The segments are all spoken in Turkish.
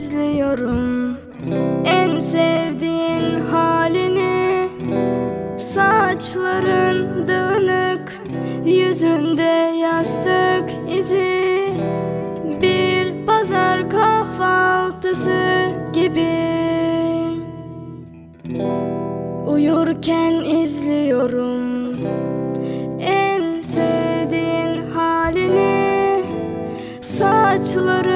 İzliyorum. En sevdiğin halini Saçların dağınık, yüzünde yastık izi Bir pazar kahvaltısı gibi. Uyurken izliyorum. En sevdiğin halini Saçların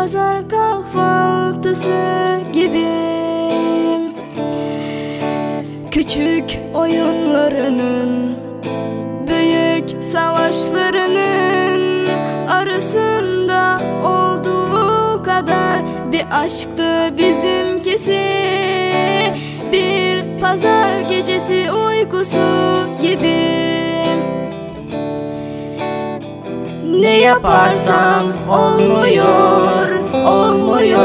pazar kahvaltısı gibi. Küçük oyunlarının Büyük savaşlarının arasında olduğu kadar bir aşktı bizimkisi. Bir pazar gecesi uykusu gibi. Ne yaparsam olmuyor,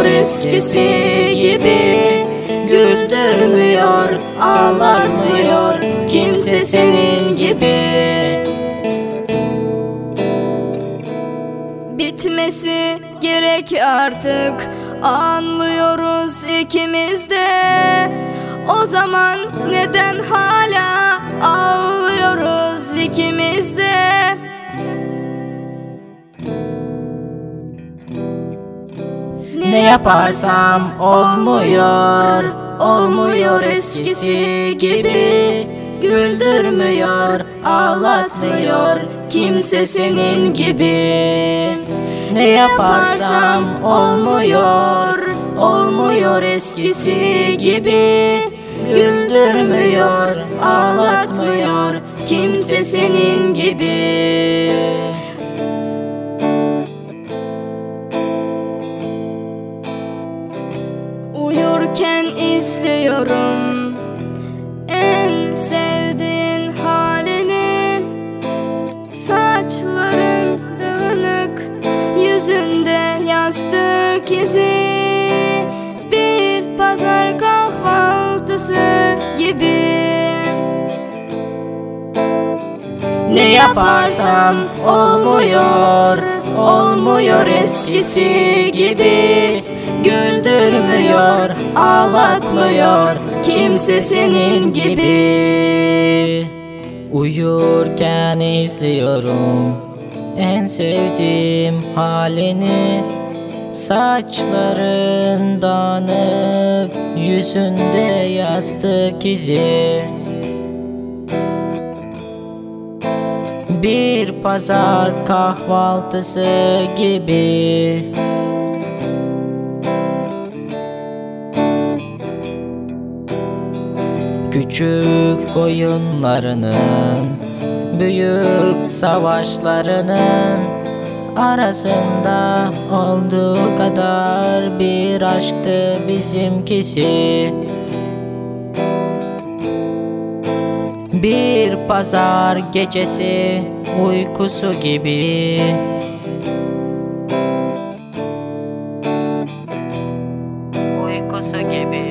olmuyor eskisi gibi Güldürmüyor, ağlatmıyor kimse senin gibi. Bitmesi gerek artık anlıyoruz ikimiz de. O zaman neden hala ağlıyoruz ikimiz de Ne yaparsam olmuyor. Olmuyor eskisi gibi. Güldürmüyor, ağlatmıyor Kimse senin gibi. Ne yaparsam olmuyor. Olmuyor eskisi gibi. Güldürmüyor, ağlatmıyor Kimse senin gibi Uyurken izliyorum. En sevdiğin halini. Saçların dağınık, yüzünde yastık izi. Bir pazar kahvaltısı gibi. Ne yaparsam olmuyor Olmuyor eskisi gibi Güldürmüyor, ağlatmıyor Kimse senin gibi. Uyurken izliyorum En sevdiğim halini. Saçların dağınık Yüzünde yastık izi. Bir pazar kahvaltısı gibi Küçük oyunlarının Büyük savaşlarının Arasında olduğu kadar bir aşktı bizimkisi. Bir pazar gecesi uykusu gibi. Uykusu gibi